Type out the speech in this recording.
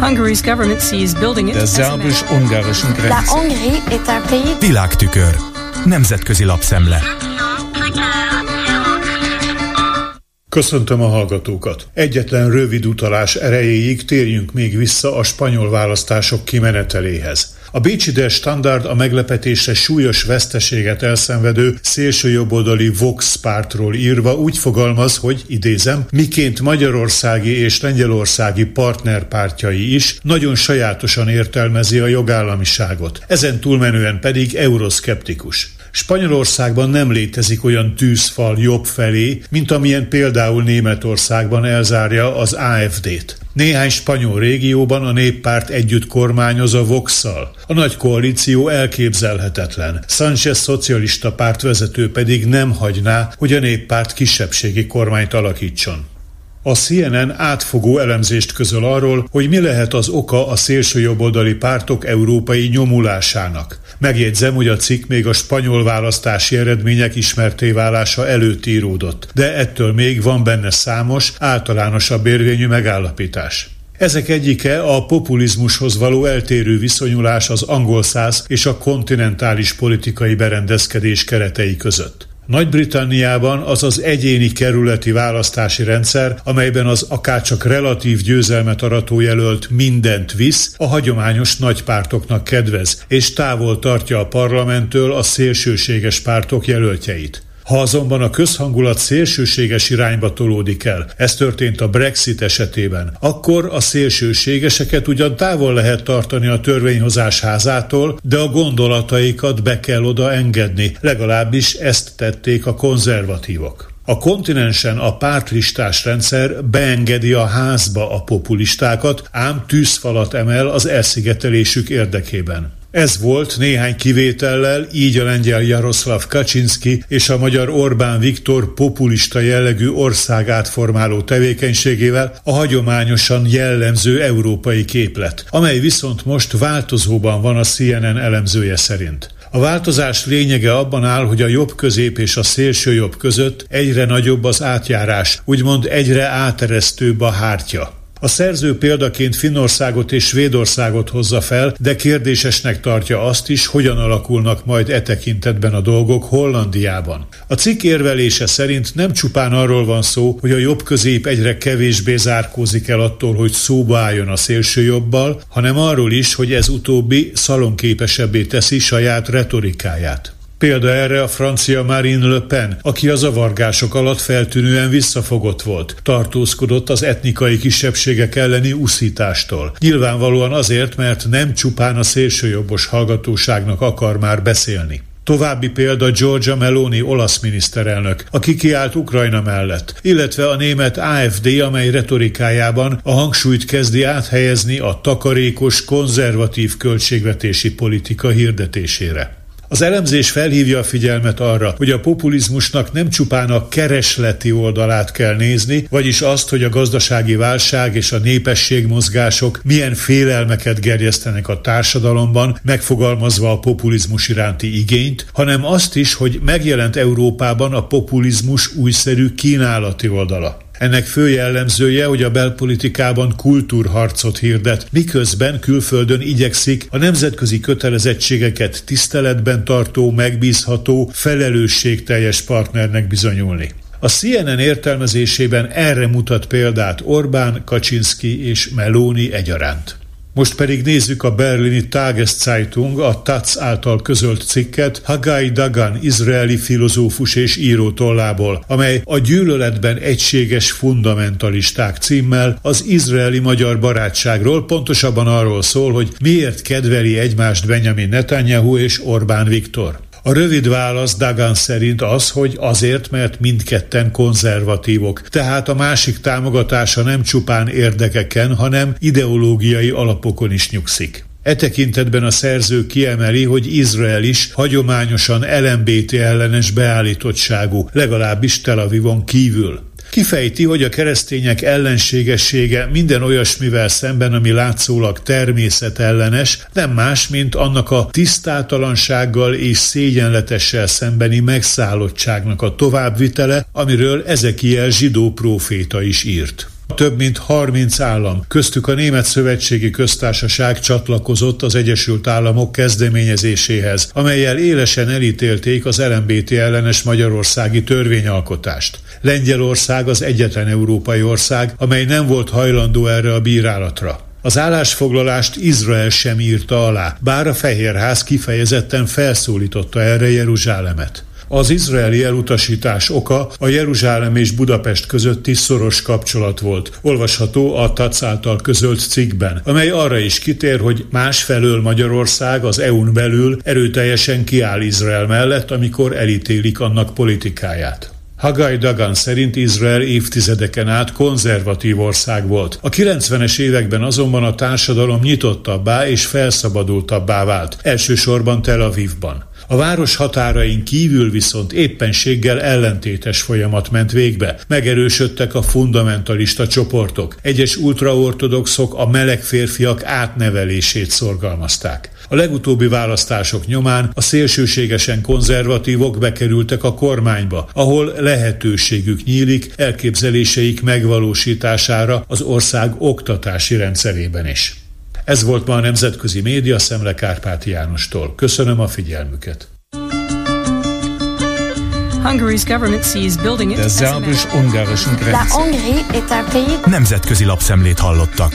Hungary's government sees building it der szerbus-ungarischen La Grenze. Hongrie est un pays Világtükör. Nemzetközi lapszemle. Köszöntöm a hallgatókat. Egyetlen rövid utalás erejéig térjünk még vissza a spanyol választások kimeneteléhez. A Bécsi Der Standard a meglepetésre súlyos veszteséget elszenvedő szélsőjobboldali Vox pártról írva úgy fogalmaz, hogy idézem, miként magyarországi és lengyelországi partnerpártjai is nagyon sajátosan értelmezi a jogállamiságot, ezen túlmenően pedig euroszkeptikus. Spanyolországban nem létezik olyan tűzfal jobb felé, mint amilyen például Németországban elzárja az AFD-t. Néhány spanyol régióban a néppárt együtt kormányoz a Vox-szal. A nagy koalíció elképzelhetetlen. Sánchez szocialista pártvezető pedig nem hagyná, hogy a néppárt kisebbségi kormányt alakítson. A CNN átfogó elemzést közöl arról, hogy mi lehet az oka a szélsőjobboldali pártok európai nyomulásának. Megjegyzem, hogy a cikk még a spanyol választási eredmények ismerté válása előtt íródott, de ettől még van benne számos, általánosabb érvényű megállapítás. Ezek egyike a populizmushoz való eltérő viszonyulás az angol száz és a kontinentális politikai berendezkedés keretei között. Nagy-Britanniában az az egyéni kerületi választási rendszer, amelyben az akárcsak relatív győzelmet arató jelölt mindent visz, a hagyományos nagypártoknak kedvez, és távol tartja a parlamenttől a szélsőséges pártok jelöltjeit. Ha azonban a közhangulat szélsőséges irányba tolódik el, ez történt a Brexit esetében, akkor a szélsőségeseket ugyan távol lehet tartani a törvényhozás házától, de a gondolataikat be kell oda engedni, legalábbis ezt tették a konzervatívok. A kontinensen a pártlistás rendszer beengedi a házba a populistákat, ám tűzfalat emel az elszigetelésük érdekében. Ez volt néhány kivétellel, így a lengyel Jaroszlav Kaczynski és a magyar Orbán Viktor populista jellegű ország átformáló tevékenységével a hagyományosan jellemző európai képlet, amely viszont most változóban van a CNN elemzője szerint. A változás lényege abban áll, hogy a jobb közép és a szélső jobb között egyre nagyobb az átjárás, úgymond egyre áteresztőbb a hártya. A szerző példaként Finnországot és Svédországot hozza fel, de kérdésesnek tartja azt is, hogyan alakulnak majd e tekintetben a dolgok Hollandiában. A cikk érvelése szerint nem csupán arról van szó, hogy a jobb közép egyre kevésbé zárkózik el attól, hogy szóba álljon a szélső jobbal, hanem arról is, hogy ez utóbbi szalonképesebbé teszi saját retorikáját. Példa erre a francia Marine Le Pen, aki a zavargások alatt feltűnően visszafogott volt, tartózkodott az etnikai kisebbségek elleni uszítástól. Nyilvánvalóan azért, mert nem csupán a szélsőjobbos hallgatóságnak akar már beszélni. További példa Georgia Meloni olasz miniszterelnök, aki kiállt Ukrajna mellett, illetve a német AFD, amely retorikájában a hangsúlyt kezdi áthelyezni a takarékos, konzervatív költségvetési politika hirdetésére. Az elemzés felhívja a figyelmet arra, hogy a populizmusnak nem csupán a keresleti oldalát kell nézni, vagyis azt, hogy a gazdasági válság és a népességmozgások milyen félelmeket gerjesztenek a társadalomban, megfogalmazva a populizmus iránti igényt, hanem azt is, hogy megjelent Európában a populizmus újszerű kínálati oldala. Ennek fő jellemzője, hogy a belpolitikában kultúrharcot hirdet, miközben külföldön igyekszik a nemzetközi kötelezettségeket tiszteletben tartó, megbízható, felelősségteljes partnernek bizonyulni. A CNN értelmezésében erre mutat példát Orbán, Kaczynski és Meloni egyaránt. Most pedig nézzük a berlini Tageszeitung, a Taz által közölt cikket Hagai Dagan, izraeli filozófus és író tollából, amely a gyűlöletben egységes fundamentalisták címmel az izraeli-magyar barátságról, pontosabban arról szól, hogy miért kedveli egymást Benjamin Netanyahu és Orbán Viktor. A rövid válasz Dagan szerint az, hogy azért, mert mindketten konzervatívok, tehát a másik támogatása nem csupán érdekeken, hanem ideológiai alapokon is nyugszik. E tekintetben a szerző kiemeli, hogy Izrael is hagyományosan LMBT ellenes beállítottságú, legalábbis Tel Avivon kívül. Kifejti, hogy a keresztények ellenségessége minden olyasmivel szemben, ami látszólag természetellenes, nem más, mint annak a tisztátalansággal és szégyenletessel szembeni megszállottságnak a továbbvitele, amiről Ezekiel zsidó próféta is írt. Több mint 30 állam, köztük a Német Szövetségi Köztársaság csatlakozott az Egyesült Államok kezdeményezéséhez, amelyel élesen elítélték az LMBT ellenes magyarországi törvényalkotást. Lengyelország az egyetlen európai ország, amely nem volt hajlandó erre a bírálatra. Az állásfoglalást Izrael sem írta alá, bár a Fehérház kifejezetten felszólította erre Jeruzsálemet. Az izraeli elutasítás oka a Jeruzsálem és Budapest közötti szoros kapcsolat volt. Olvasható a TAC által közölt cikkben, amely arra is kitér, hogy másfelől Magyarország az EU-n belül erőteljesen kiáll Izrael mellett, amikor elítélik annak politikáját. Hagai Dagan szerint Izrael évtizedeken át konzervatív ország volt. A 90-es években azonban a társadalom nyitottabbá és felszabadultabbá vált, elsősorban Tel Avivban. A város határain kívül viszont éppenséggel ellentétes folyamat ment végbe. Megerősödtek a fundamentalista csoportok. Egyes ultraortodoxok a meleg férfiak átnevelését szorgalmazták. A legutóbbi választások nyomán a szélsőségesen konzervatívok bekerültek a kormányba, ahol lehetőségük nyílik elképzeléseik megvalósítására az ország oktatási rendszerében is. Ez volt ma a Nemzetközi Média Szemle Kárpáti Jánostól. Köszönöm a figyelmüket. Hungary's government sees building it Der szerbus-ungarischen Grenze. La Hongrie est un pays Nemzetközi lapszemlét hallottak.